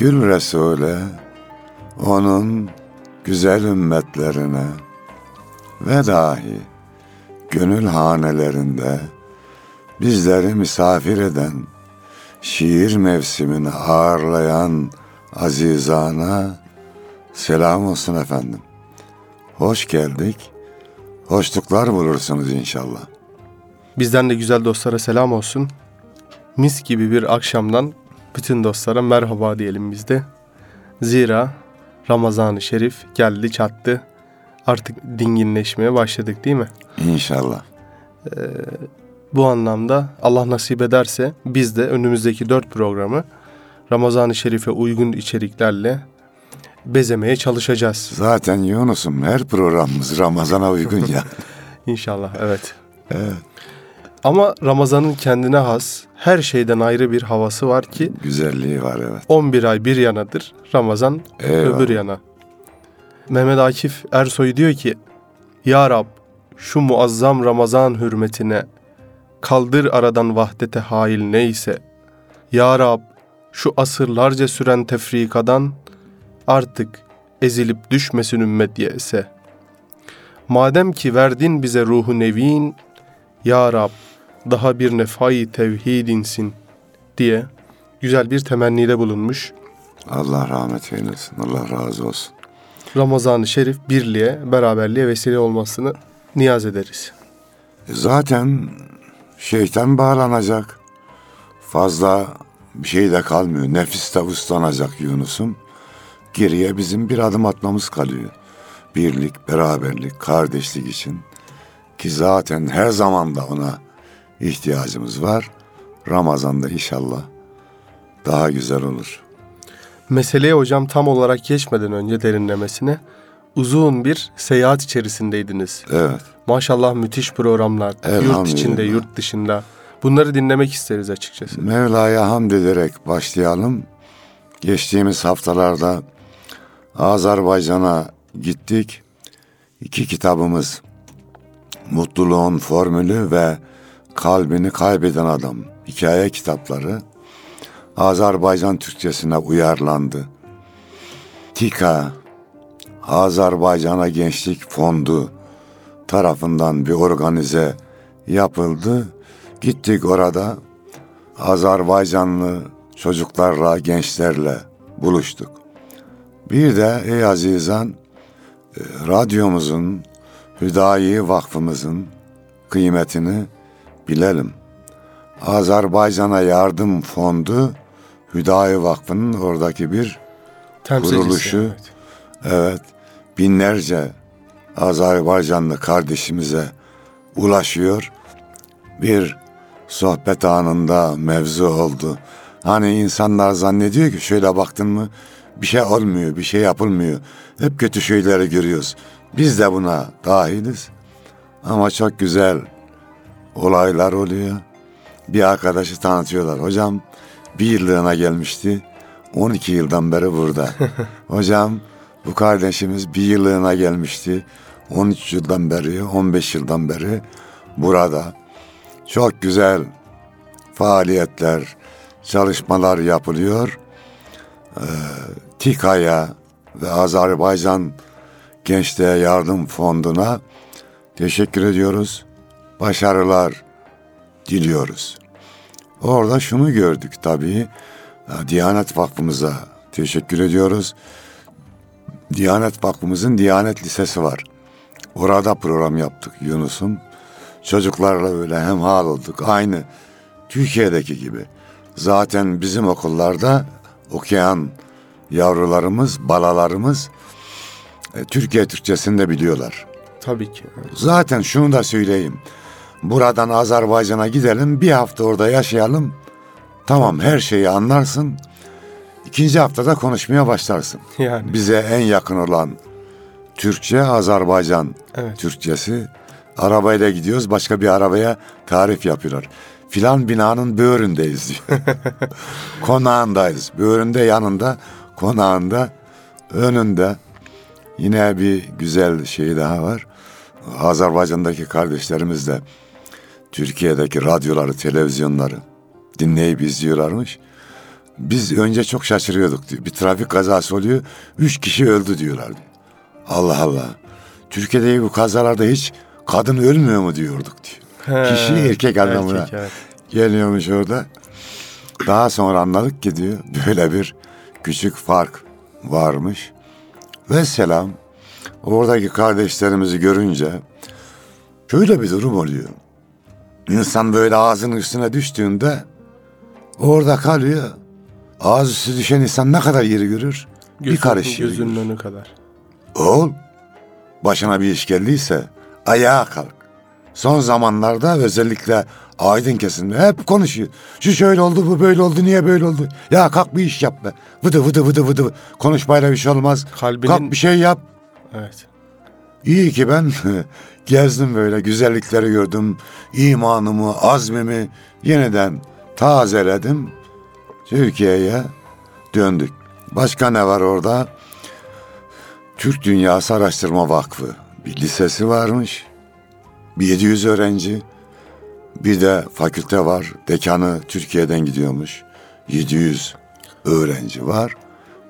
Gül Resul'e, onun güzel ümmetlerine ve dahi gönül hanelerinde bizleri misafir eden, şiir mevsimini ağırlayan azizana selam olsun efendim. Hoş geldik, hoşluklar bulursunuz inşallah. Bizden de güzel dostlara selam olsun. Mis gibi bir akşamdan bütün dostlara merhaba diyelim biz de. Zira Ramazan-ı Şerif geldi çattı. Artık dinginleşmeye başladık değil mi? İnşallah. Ee, bu anlamda Allah nasip ederse biz de önümüzdeki dört programı Ramazan-ı Şerif'e uygun içeriklerle bezemeye çalışacağız. Zaten Yunus'um her programımız Ramazan'a uygun ya. İnşallah evet. Evet. Ama Ramazan'ın kendine has her şeyden ayrı bir havası var ki Güzelliği var evet. 11 ay bir yanadır. Ramazan Eyvallah. öbür yana. Mehmet Akif Ersoy diyor ki Ya Rab şu muazzam Ramazan hürmetine kaldır aradan vahdete hail neyse. Ya Rab şu asırlarca süren tefrikadan artık ezilip düşmesin ümmet yese. Madem ki verdin bize ruhu nevin, Ya Rab daha bir nefai tevhid insin diye güzel bir temennide bulunmuş. Allah rahmet eylesin. Allah razı olsun. Ramazan-ı Şerif birliğe, beraberliğe vesile olmasını niyaz ederiz. E Zaten şeytan bağlanacak. Fazla bir şey de kalmıyor. Nefis de uslanacak Yunus'um. Geriye bizim bir adım atmamız kalıyor. Birlik, beraberlik, kardeşlik için. Ki zaten her zaman da ona ihtiyacımız var. Ramazan'da inşallah daha güzel olur. Meseleye hocam tam olarak geçmeden önce derinlemesine uzun bir seyahat içerisindeydiniz. Evet. Maşallah müthiş programlar. Yurt içinde, yurt dışında. Bunları dinlemek isteriz açıkçası. Mevla'ya hamd ederek başlayalım. Geçtiğimiz haftalarda Azerbaycan'a gittik. İki kitabımız Mutluluğun Formülü ve Kalbini Kaybeden Adam hikaye kitapları Azerbaycan Türkçesine uyarlandı. TİKA Azerbaycan'a Gençlik Fondu tarafından bir organize yapıldı. Gittik orada Azerbaycanlı çocuklarla, gençlerle buluştuk. Bir de ey azizan e, radyomuzun, Hüdayi Vakfımızın kıymetini bilelim. Azerbaycan'a Yardım Fondu Hüdayi Vakfı'nın oradaki bir Temsilcisi, kuruluşu. evet. Evet, binlerce Azerbaycanlı kardeşimize ulaşıyor. Bir sohbet anında mevzu oldu. Hani insanlar zannediyor ki şöyle baktın mı bir şey olmuyor, bir şey yapılmıyor. Hep kötü şeyleri görüyoruz. Biz de buna dahiliz. Ama çok güzel olaylar oluyor. Bir arkadaşı tanıtıyorlar. Hocam bir yıllığına gelmişti. 12 yıldan beri burada. Hocam bu kardeşimiz bir yıllığına gelmişti. 13 yıldan beri, 15 yıldan beri burada. Çok güzel faaliyetler, çalışmalar yapılıyor. Ee, TİKA'ya ve Azerbaycan Gençliğe Yardım Fondu'na teşekkür ediyoruz. Başarılar diliyoruz. Orada şunu gördük tabii. Diyanet Vakfımıza teşekkür ediyoruz. Diyanet Vakfımızın Diyanet Lisesi var. Orada program yaptık Yunus'um. Çocuklarla böyle hemhal olduk. Aynı Türkiye'deki gibi. Zaten bizim okullarda okuyan yavrularımız, balalarımız e, Türkiye Türkçesini de biliyorlar. Tabii ki. Zaten şunu da söyleyeyim. Buradan Azerbaycan'a gidelim, bir hafta orada yaşayalım. Tamam her şeyi anlarsın. İkinci haftada konuşmaya başlarsın. Yani. Bize en yakın olan Türkçe, Azerbaycan Evet. Türkçesi. Arabayla gidiyoruz, başka bir arabaya tarif yapıyorlar. Filan binanın böğründeyiz diyor. Konağındayız. Böğründe yanında, konağında, önünde. Yine bir güzel şey daha var. Azerbaycan'daki kardeşlerimiz de Türkiye'deki radyoları, televizyonları dinleyip izliyorlarmış. Biz önce çok şaşırıyorduk diyor. Bir trafik kazası oluyor, üç kişi öldü diyorlar diyor. Allah Allah. Türkiye'deki bu kazalarda hiç kadın ölmüyor mu diyorduk diyor. He, Kişi erkek anlamına erkek, evet. geliyormuş orada. Daha sonra anladık ki diyor böyle bir küçük fark varmış. Ve selam oradaki kardeşlerimizi görünce şöyle bir durum oluyor. İnsan böyle ağzının üstüne düştüğünde orada kalıyor. Ağız üstü düşen insan ne kadar yeri görür? bir Gözün- karış yeri Gözünün önü kadar. Oğul, başına bir iş geldiyse ayağa kalk. Son zamanlarda özellikle aydın kesimde hep konuşuyor. Şu şöyle oldu, bu böyle oldu, niye böyle oldu? Ya kalk bir iş yap be. Vıdı vıdı vıdı vıdı. Konuşmayla bir şey olmaz. Kalbinin- Kalk bir şey yap. Evet. İyi ki ben gezdim böyle güzellikleri gördüm. İmanımı, azmimi yeniden tazeledim. Türkiye'ye döndük. Başka ne var orada? Türk Dünyası Araştırma Vakfı bir lisesi varmış. Bir 700 öğrenci. Bir de fakülte var. Dekanı Türkiye'den gidiyormuş. 700 öğrenci var.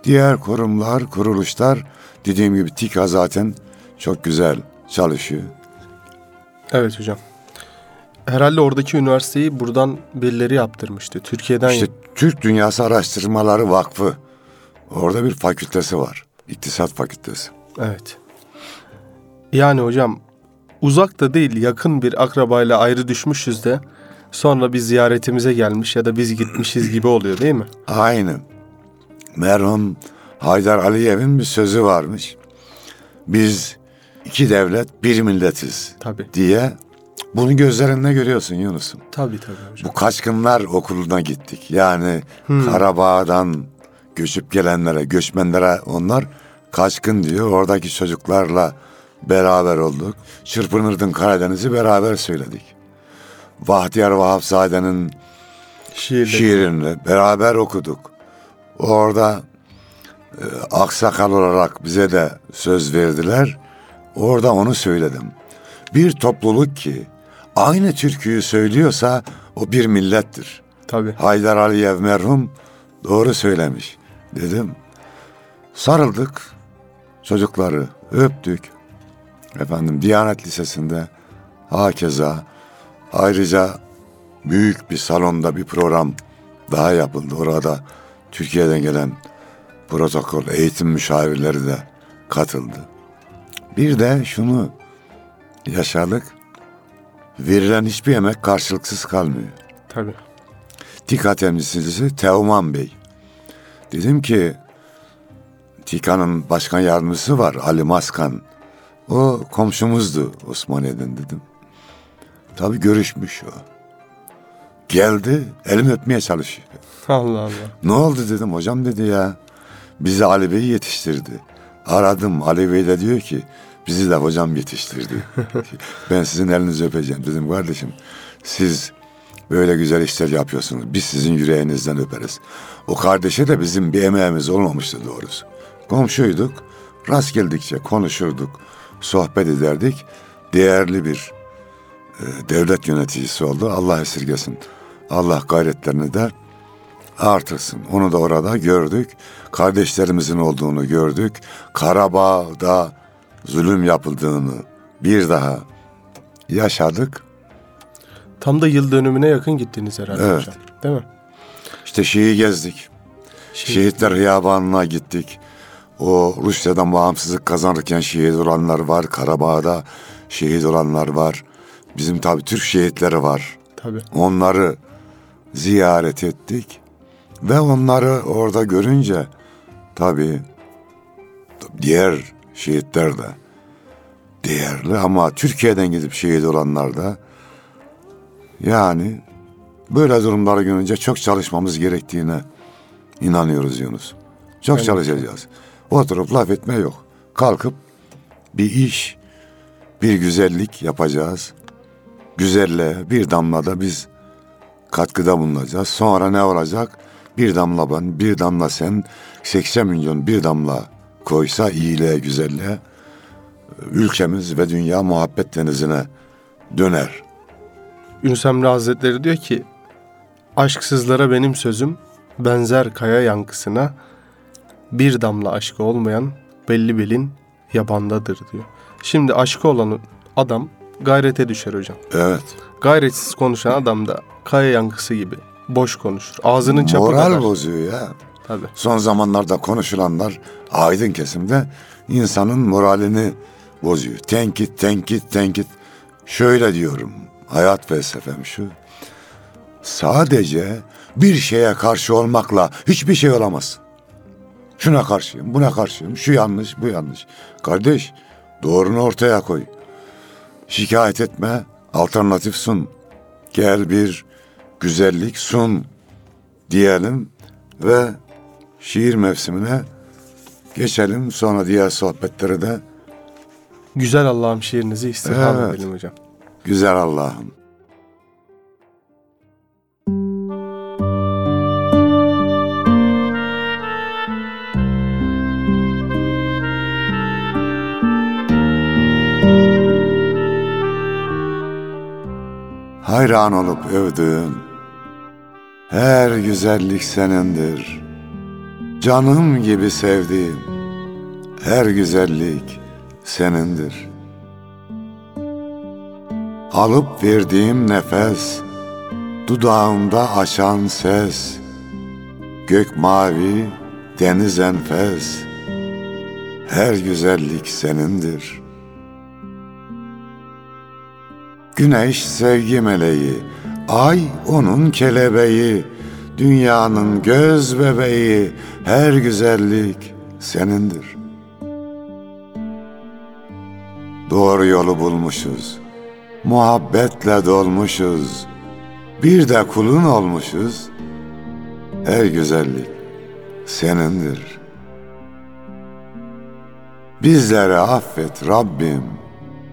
Diğer kurumlar, kuruluşlar dediğim gibi TİKA zaten çok güzel çalışıyor. Evet hocam. Herhalde oradaki üniversiteyi buradan birileri yaptırmıştı. Türkiye'den İşte Türk Dünyası Araştırmaları Vakfı. Orada bir fakültesi var. İktisat fakültesi. Evet. Yani hocam uzak da değil yakın bir akrabayla ayrı düşmüşüz de sonra bir ziyaretimize gelmiş ya da biz gitmişiz gibi oluyor değil mi? Aynı. Merhum Haydar Aliyev'in bir sözü varmış. Biz iki devlet bir milletiz Tabii. diye bunu gözlerinde görüyorsun Yunus'um. Tabii tabii hocam. Bu kaçkınlar okuluna gittik. Yani Karabağ'dan göçüp gelenlere, göçmenlere onlar kaçkın diyor. Oradaki çocuklarla beraber olduk. Çırpınırdın Karadeniz'i beraber söyledik. Bahtiyar Vahapzade'nin Şiirleri. şiirini beraber okuduk. Orada e, aksakal olarak bize de söz verdiler. Orada onu söyledim. Bir topluluk ki aynı türküyü söylüyorsa o bir millettir. Tabii. Haydar Aliyev merhum doğru söylemiş dedim. Sarıldık çocukları öptük. Efendim Diyanet Lisesi'nde hakeza ayrıca büyük bir salonda bir program daha yapıldı. Orada Türkiye'den gelen protokol eğitim müşavirleri de katıldı. Bir de şunu yaşadık. Verilen hiçbir yemek karşılıksız kalmıyor. Tabii. TİKA temsilcisi Teoman Bey. Dedim ki TİKA'nın başkan yardımcısı var Ali Maskan. O komşumuzdu Osmaniye'den dedim. Tabii görüşmüş o. Geldi elimi öpmeye çalışıyor. Allah Allah. Ne oldu dedim hocam dedi ya. Bizi Ali Bey yetiştirdi. Aradım Ali Bey de diyor ki Bizi de hocam yetiştirdi. ben sizin elinizi öpeceğim dedim kardeşim. Siz böyle güzel işler yapıyorsunuz. Biz sizin yüreğinizden öperiz. O kardeşe de bizim bir emeğimiz olmamıştı doğrusu. Komşuyduk. Rast geldikçe konuşurduk, sohbet ederdik. Değerli bir e, devlet yöneticisi oldu. Allah esirgesin. Allah gayretlerini de artırsın. Onu da orada gördük. Kardeşlerimizin olduğunu gördük. Karabağ'da zulüm yapıldığını bir daha yaşadık. Tam da yıl dönümüne yakın gittiniz herhalde Evet. hocam. Değil mi? İşte Şii'yi gezdik. Şey- Şehitler Hiyabanı'na gittik. O Rusya'dan bağımsızlık kazanırken şehit olanlar var. Karabağ'da şehit olanlar var. Bizim tabii Türk şehitleri var. Tabii. Onları ziyaret ettik. Ve onları orada görünce tabii diğer şehitler de değerli ama Türkiye'den gidip şehit olanlar da yani böyle durumları görünce çok çalışmamız gerektiğine inanıyoruz Yunus. Çok de. çalışacağız. Oturup laf etme yok. Kalkıp bir iş, bir güzellik yapacağız. Güzelliğe bir damla da biz katkıda bulunacağız. Sonra ne olacak? Bir damla ben, bir damla sen, 80 milyon bir damla koysa iyiliğe, güzelliğe ülkemiz ve dünya muhabbet denizine döner. Yunus Emre Hazretleri diyor ki Aşksızlara benim sözüm benzer kaya yankısına bir damla aşkı olmayan belli belin yabandadır diyor. Şimdi aşkı olan adam gayrete düşer hocam. Evet. Gayretsiz konuşan adam da kaya yankısı gibi boş konuşur. Ağzının çapı Moral kadar. bozuyor ya. Tabii. Son zamanlarda konuşulanlar aydın kesimde insanın moralini bozuyor. Tenkit, tenkit, tenkit. Şöyle diyorum. Hayat felsefem şu. Sadece bir şeye karşı olmakla hiçbir şey olamaz. Şuna karşıyım, buna karşıyım. Şu yanlış, bu yanlış. Kardeş, doğrunu ortaya koy. Şikayet etme, alternatif sun. Gel bir güzellik sun diyelim ve şiir mevsimine geçelim. Sonra diğer sohbetleri de Güzel Allah'ım şiirinizi istirham Evet. edelim hocam. güzel Allah'ım. Hayran olup övdüğün her güzellik senindir. Canım gibi sevdiğim her güzellik senindir. Alıp verdiğim nefes, dudağımda açan ses, gök mavi, deniz enfes, her güzellik senindir. Güneş sevgi meleği, ay onun kelebeği, dünyanın göz bebeği, her güzellik senindir. Doğru yolu bulmuşuz, muhabbetle dolmuşuz, bir de kulun olmuşuz, her güzellik senindir. Bizleri affet Rabbim,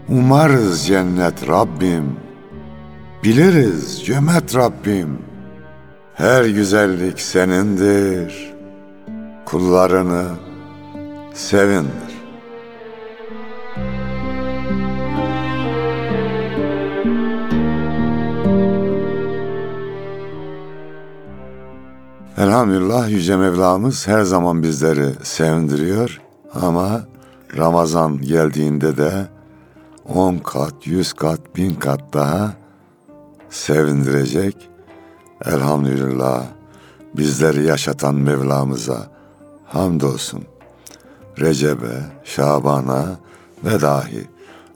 umarız cennet Rabbim, biliriz cömert Rabbim, her güzellik senindir, kullarını sevindir. Elhamdülillah Yüce Mevlamız her zaman bizleri sevindiriyor. Ama Ramazan geldiğinde de 10 kat, 100 kat, 1000 kat daha sevindirecek. Elhamdülillah bizleri yaşatan Mevlamıza hamdolsun. Recep'e, Şaban'a ve dahi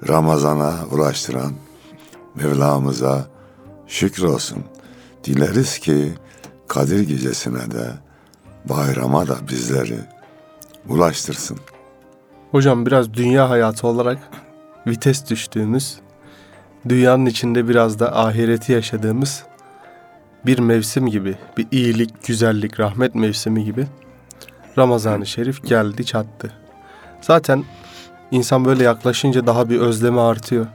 Ramazan'a ulaştıran Mevlamıza şükür olsun. Dileriz ki Kadir gecesine de bayrama da bizleri ulaştırsın. Hocam biraz dünya hayatı olarak vites düştüğümüz, dünyanın içinde biraz da ahireti yaşadığımız bir mevsim gibi, bir iyilik, güzellik, rahmet mevsimi gibi Ramazan-ı Şerif geldi çattı. Zaten İnsan böyle yaklaşınca daha bir özlemi artıyor.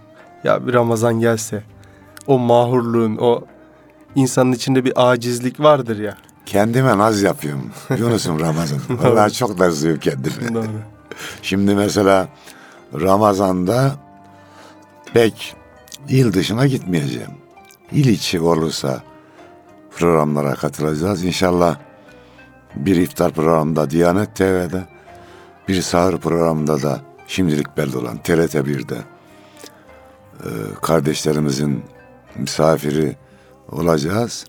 Ya bir Ramazan gelse. O mahurluğun, o insanın içinde bir acizlik vardır ya. Kendime naz yapıyorum. Yunus'um Ramazan. Vallahi çok nazlıyım kendime. Doğru. Şimdi mesela Ramazan'da pek il dışına gitmeyeceğim. İl içi olursa programlara katılacağız. İnşallah bir iftar programında Diyanet TV'de, bir sahur programında da şimdilik belli olan TRT 1'de e, kardeşlerimizin misafiri olacağız.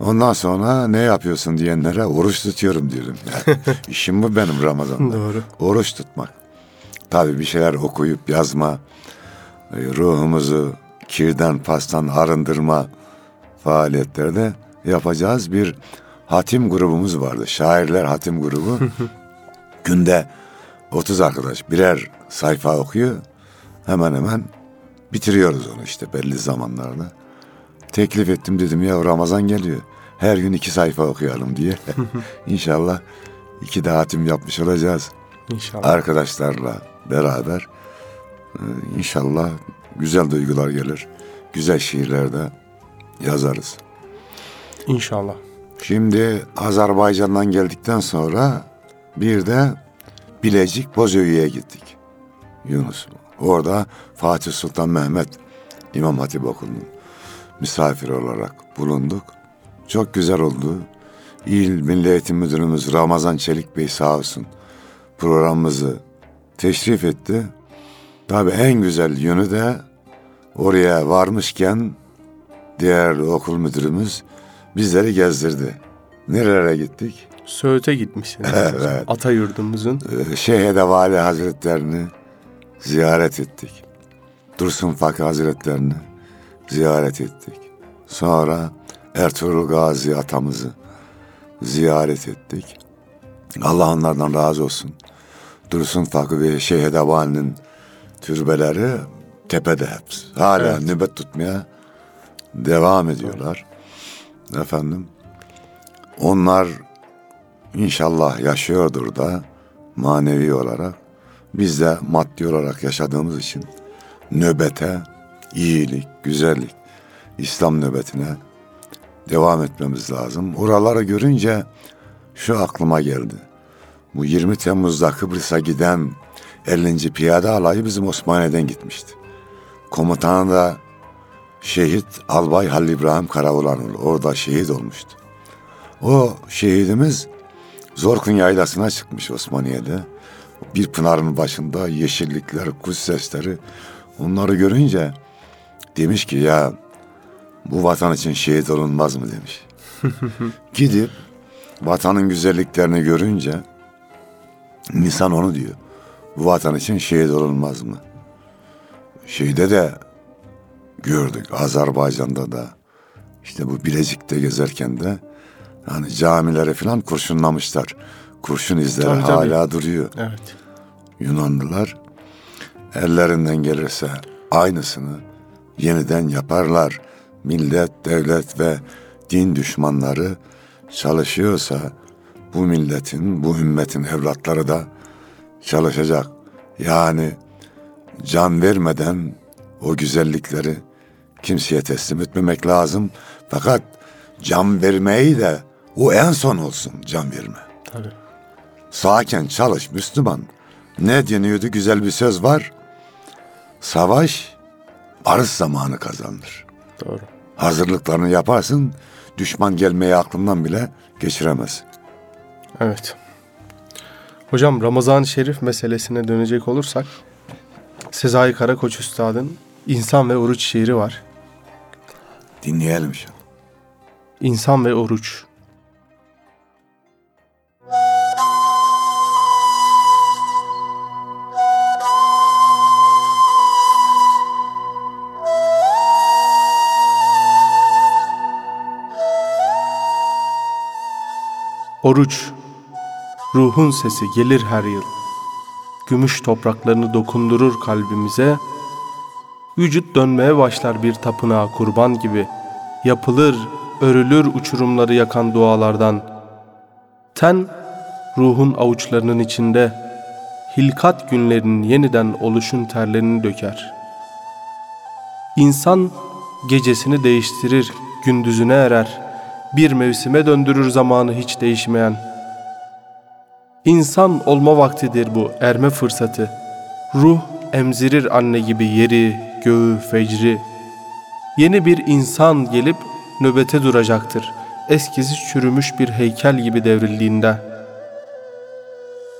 Ondan sonra ne yapıyorsun diyenlere oruç tutuyorum diyorum. Yani işim bu benim Ramazan'da. Doğru. Oruç tutmak. Tabii bir şeyler okuyup yazma, ruhumuzu kirden pastan arındırma faaliyetleri de yapacağız. Bir hatim grubumuz vardı. Şairler hatim grubu. Günde 30 arkadaş birer sayfa okuyor. Hemen hemen bitiriyoruz onu işte belli zamanlarda. Teklif ettim dedim ya Ramazan geliyor. Her gün iki sayfa okuyalım diye. İnşallah iki de hatim yapmış olacağız İnşallah. arkadaşlarla beraber inşallah güzel duygular gelir. Güzel şiirler de yazarız. İnşallah. Şimdi Azerbaycan'dan geldikten sonra bir de Bilecik Bozüyük'e gittik. Yunus. Orada Fatih Sultan Mehmet İmam Hatip Okulu'nun misafir olarak bulunduk. Çok güzel oldu. İl Milli Eğitim Müdürümüz Ramazan Çelik Bey sağ olsun programımızı teşrif etti. Tabii en güzel yönü de oraya varmışken değerli okul müdürümüz bizleri gezdirdi. Nerelere gittik? Söğüt'e gitmişsiniz. Evet. Ata yurdumuzun. Ee, Şeyh'de Vali Hazretlerini ziyaret ettik. Dursun Fakı Hazretlerini ziyaret ettik. Sonra Ertuğrul Gazi atamızı ziyaret ettik. Allah onlardan razı olsun. Dursun Fakı ve Şeyh Vali'nin türbeleri tepede hepsi. Hala Evet. nöbet tutmaya devam ediyorlar. Efendim. Onlar İnşallah yaşıyordur da manevi olarak. Biz de maddi olarak yaşadığımız için nöbete, iyilik, güzellik, İslam nöbetine devam etmemiz lazım. Oraları görünce şu aklıma geldi. Bu 20 Temmuz'da Kıbrıs'a giden 50. Piyade Alayı bizim Osmaniye'den gitmişti. Komutanı da şehit Albay Halil İbrahim Karavolanoğlu. Orada şehit olmuştu. O şehidimiz Zorkun yaylasına çıkmış Osmaniye'de. Bir pınarın başında yeşillikler, kuş sesleri. Onları görünce demiş ki ya bu vatan için şehit olunmaz mı demiş. Gidip vatanın güzelliklerini görünce insan onu diyor. Vatan için şehit olunmaz mı? Şeyde de gördük Azerbaycan'da da işte bu Bilecik'te gezerken de hani camilere falan kurşunlamışlar. Kurşun izleri Tabii, tabii. hala duruyor. Evet. Yunanlılar ellerinden gelirse aynısını yeniden yaparlar. Millet, devlet ve din düşmanları çalışıyorsa bu milletin, bu ümmetin evlatları da çalışacak. Yani can vermeden o güzellikleri kimseye teslim etmemek lazım. Fakat can vermeyi de o en son olsun can verme. Tabii. Sağken çalış Müslüman. Ne deniyordu güzel bir söz var. Savaş barış zamanı kazanır. Doğru. Hazırlıklarını yaparsın düşman gelmeyi aklından bile geçiremez. Evet. Hocam Ramazan-ı Şerif meselesine dönecek olursak Sezai Karakoç Üstad'ın İnsan ve Oruç şiiri var. Dinleyelim şu. İnsan ve Oruç. Oruç, ruhun sesi gelir her yıl. Gümüş topraklarını dokundurur kalbimize. Vücut dönmeye başlar bir tapınağa kurban gibi. Yapılır, örülür uçurumları yakan dualardan. Ten, ruhun avuçlarının içinde. hilkat günlerinin yeniden oluşun terlerini döker. İnsan gecesini değiştirir, gündüzüne erer, bir mevsime döndürür zamanı hiç değişmeyen. İnsan olma vaktidir bu, erme fırsatı. Ruh emzirir anne gibi yeri, göğü, fecri. Yeni bir insan gelip nöbete duracaktır. Eskisi çürümüş bir heykel gibi devrildiğinde.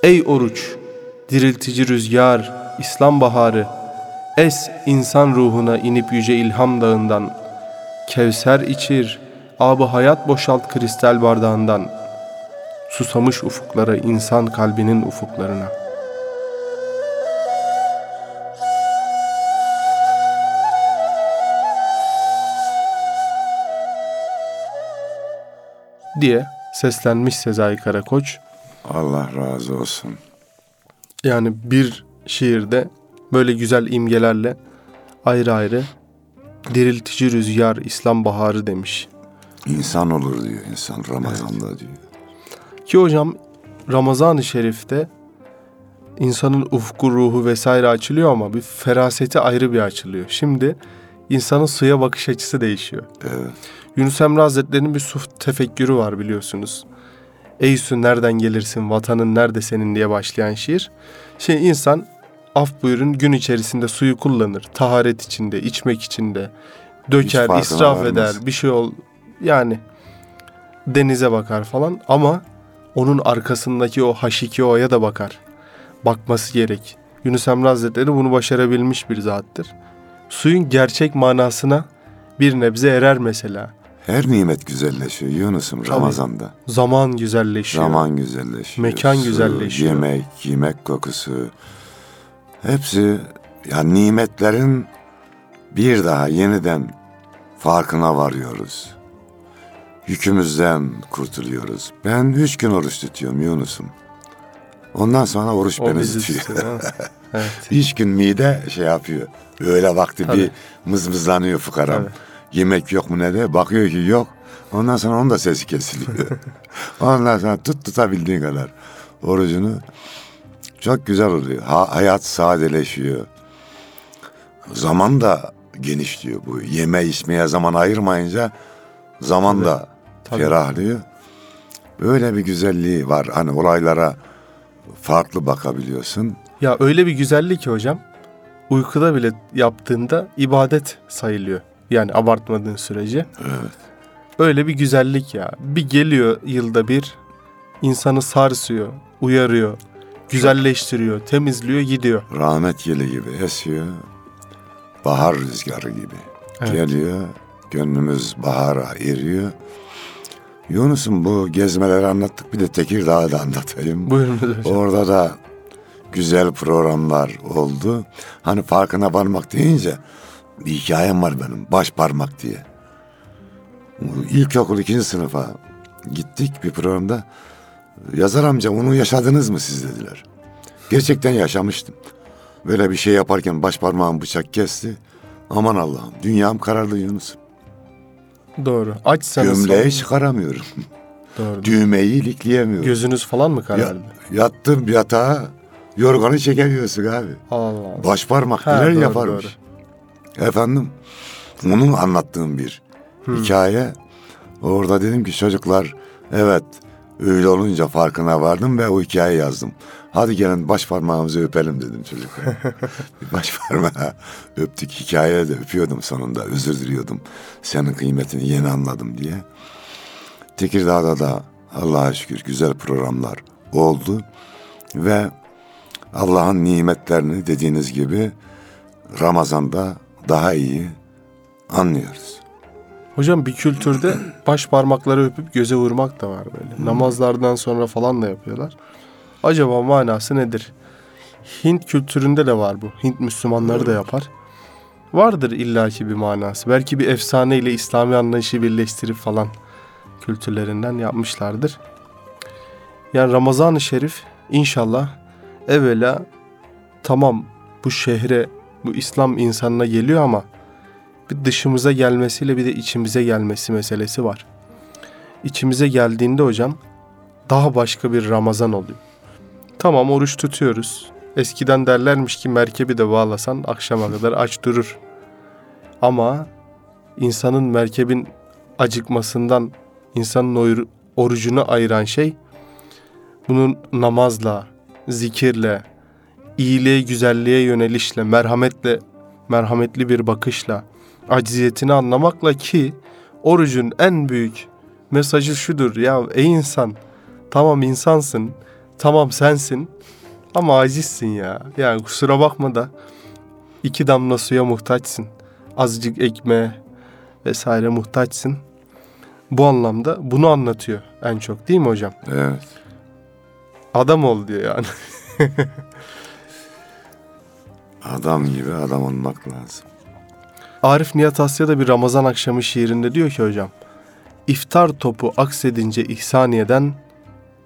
Ey oruç, diriltici rüzgar, İslam baharı, es insan ruhuna inip yüce ilham dağından. Kevser içir, abı hayat boşalt kristal bardağından. Susamış ufuklara, insan kalbinin ufuklarına.'' diye seslenmiş Sezai Karakoç. Allah razı olsun. Yani bir şiirde böyle güzel imgelerle ayrı ayrı diriltici rüzgar İslam baharı demiş. İnsan olur diyor insan Ramazan'da evet. diyor. Ki hocam Ramazan-ı Şerif'te insanın ufku, ruhu vesaire açılıyor ama bir feraseti ayrı bir açılıyor. Şimdi insanın suya bakış açısı değişiyor. Evet. Yunus Emre Hazretleri'nin bir su tefekkürü var biliyorsunuz. Ey su nereden gelirsin, vatanın nerede senin diye başlayan şiir. Şey insan af buyurun gün içerisinde suyu kullanır. Taharet içinde, içmek içinde. Döker, israf varmaz. eder, bir şey ol. Yani denize bakar falan ama onun arkasındaki o H2O'ya da bakar. Bakması gerek. Yunus Emre Hazretleri bunu başarabilmiş bir zattır. Suyun gerçek manasına bir nebze erer mesela. Her nimet güzelleşiyor Yunus'um Ramazan'da. Zaman güzelleşiyor. Zaman güzelleşiyor. Mekan Su, güzelleşiyor. Yemek, yemek kokusu. Hepsi yani nimetlerin bir daha yeniden farkına varıyoruz. Yükümüzden kurtuluyoruz. Ben üç gün oruç tutuyorum Yunus'um. Ondan sonra oruç o beni tutuyor. evet. Üç gün mide şey yapıyor. Öyle vakti Tabii. bir mızmızlanıyor fukaram. Evet. Yemek yok mu ne de bakıyor ki yok. Ondan sonra onun da sesi kesiliyor. Ondan sonra tut tutabildiğin kadar orucunu çok güzel oluyor. Ha, hayat sadeleşiyor. Zaman da genişliyor bu. Yeme içmeye zaman ayırmayınca zaman Tabii. da Tabii. ferahlıyor. Böyle bir güzelliği var. Hani olaylara farklı bakabiliyorsun. Ya öyle bir güzellik ki hocam. Uykuda bile yaptığında ibadet sayılıyor. Yani abartmadığın sürece. Evet. Öyle bir güzellik ya. Bir geliyor yılda bir insanı sarsıyor, uyarıyor, güzelleştiriyor, temizliyor, gidiyor. Rahmet yeli gibi esiyor. Bahar rüzgarı gibi. Evet. Geliyor, gönlümüz bahara eriyor. Yunus'un bu gezmeleri anlattık. Bir de Tekirdağ'ı da anlatayım. Buyurun hocam. Orada da güzel programlar oldu. Hani farkına varmak deyince bir hikayem var benim. Baş parmak diye. İlkokul ikinci sınıfa gittik bir programda. Yazar amca onu yaşadınız mı siz dediler. Gerçekten yaşamıştım. Böyle bir şey yaparken baş parmağım bıçak kesti. Aman Allah'ım dünyam karardı Yunus. Doğru. Açsanız Gömleği son... çıkaramıyorum. Doğru. Düğmeyi ilikleyemiyorum. Gözünüz falan mı karardı? Ya, yattım yatağa yorganı çekemiyorsun abi. Allah Allah. Baş parmak neler yaparmış. Doğru. Efendim onun anlattığım bir hmm. hikaye. Orada dedim ki çocuklar evet öyle olunca farkına vardım ve o hikaye yazdım. Hadi gelin baş parmağımızı öpelim dedim çocuklar. baş parmağı öptük hikayede de öpüyordum sonunda özür diliyordum. Senin kıymetini yeni anladım diye. Tekirdağ'da da Allah'a şükür güzel programlar oldu. Ve Allah'ın nimetlerini dediğiniz gibi Ramazan'da daha iyi anlıyoruz. Hocam bir kültürde baş parmakları öpüp göze vurmak da var böyle. Hmm. Namazlardan sonra falan da yapıyorlar. Acaba manası nedir? Hint kültüründe de var bu. Hint Müslümanları da yapar. Vardır illaki bir manası. Belki bir efsane ile İslami anlayışı birleştirip falan kültürlerinden yapmışlardır. Yani Ramazan-ı Şerif inşallah evvela tamam bu şehre bu İslam insanına geliyor ama bir dışımıza gelmesiyle bir de içimize gelmesi meselesi var. İçimize geldiğinde hocam daha başka bir Ramazan oluyor. Tamam oruç tutuyoruz. Eskiden derlermiş ki merkebi de bağlasan akşama kadar aç durur. Ama insanın merkebin acıkmasından insanın orucunu ayıran şey bunun namazla, zikirle, iyiliğe, güzelliğe yönelişle, merhametle, merhametli bir bakışla, acziyetini anlamakla ki orucun en büyük mesajı şudur. Ya ey insan, tamam insansın, tamam sensin ama acizsin ya. Yani kusura bakma da iki damla suya muhtaçsın. Azıcık ekmeğe vesaire muhtaçsın. Bu anlamda bunu anlatıyor en çok değil mi hocam? Evet. Adam ol diyor yani. Adam gibi adam olmak lazım. Arif Nihat Asya da bir Ramazan akşamı şiirinde diyor ki hocam. İftar topu aksedince İhsaniye'den,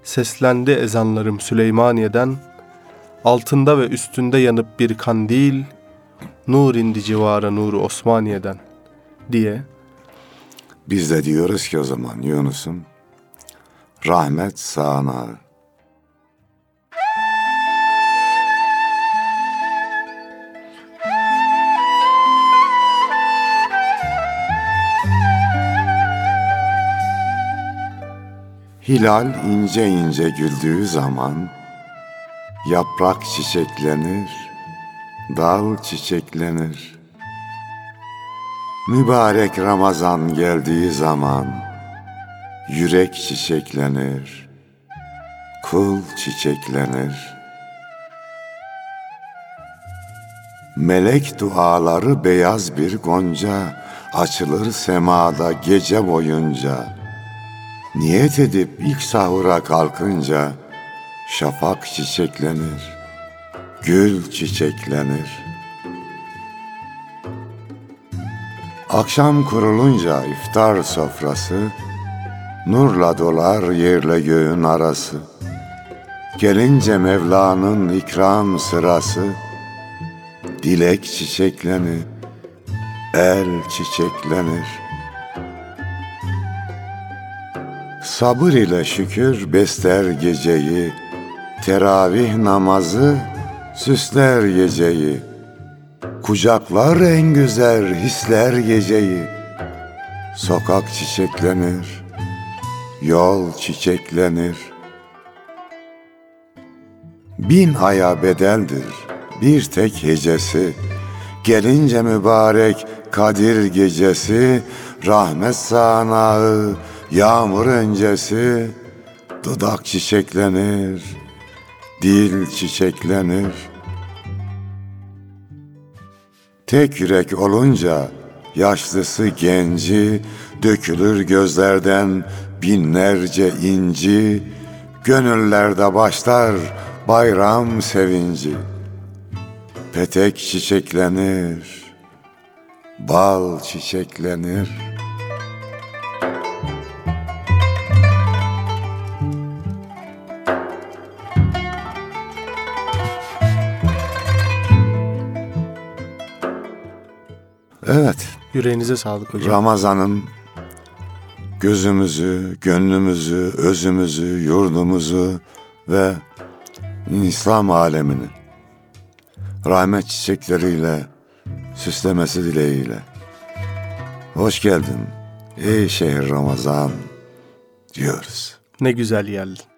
seslendi ezanlarım Süleymaniye'den, altında ve üstünde yanıp bir kandil, nur indi civara nuru Osmaniye'den diye. Biz de diyoruz ki o zaman Yunus'um rahmet sağına. Hilal ince ince güldüğü zaman yaprak çiçeklenir, dal çiçeklenir. Mübarek Ramazan geldiği zaman yürek çiçeklenir, kul çiçeklenir. Melek duaları beyaz bir gonca açılır semada gece boyunca. Niyet edip ilk sahura kalkınca şafak çiçeklenir, gül çiçeklenir.'' Akşam kurulunca iftar sofrası, Nurla dolar yerle göğün arası. Gelince Mevla'nın ikram sırası, Dilek çiçeklenir, el çiçeklenir. Sabır ile şükür besler geceyi, Teravih namazı süsler geceyi. Kucaklar en güzel hisler geceyi. Sokak çiçeklenir Yol çiçeklenir. Bin aya bedeldir bir tek hecesi. Gelince mübarek Kadir gecesi Rahmet sanağı yağmur öncesi Dudak çiçeklenir Dil çiçeklenir. Tek yürek olunca yaşlısı genci dökülür gözlerden binlerce inci. Gönüllerde başlar bayram sevinci. Petek çiçeklenir bal çiçeklenir Yüreğinize sağlık hocam. Ramazan'ın gözümüzü, gönlümüzü, özümüzü, yurdumuzu ve İslam alemini rahmet çiçekleriyle süslemesi dileğiyle. Hoş geldin ey şehir Ramazan diyoruz. Ne güzel geldin.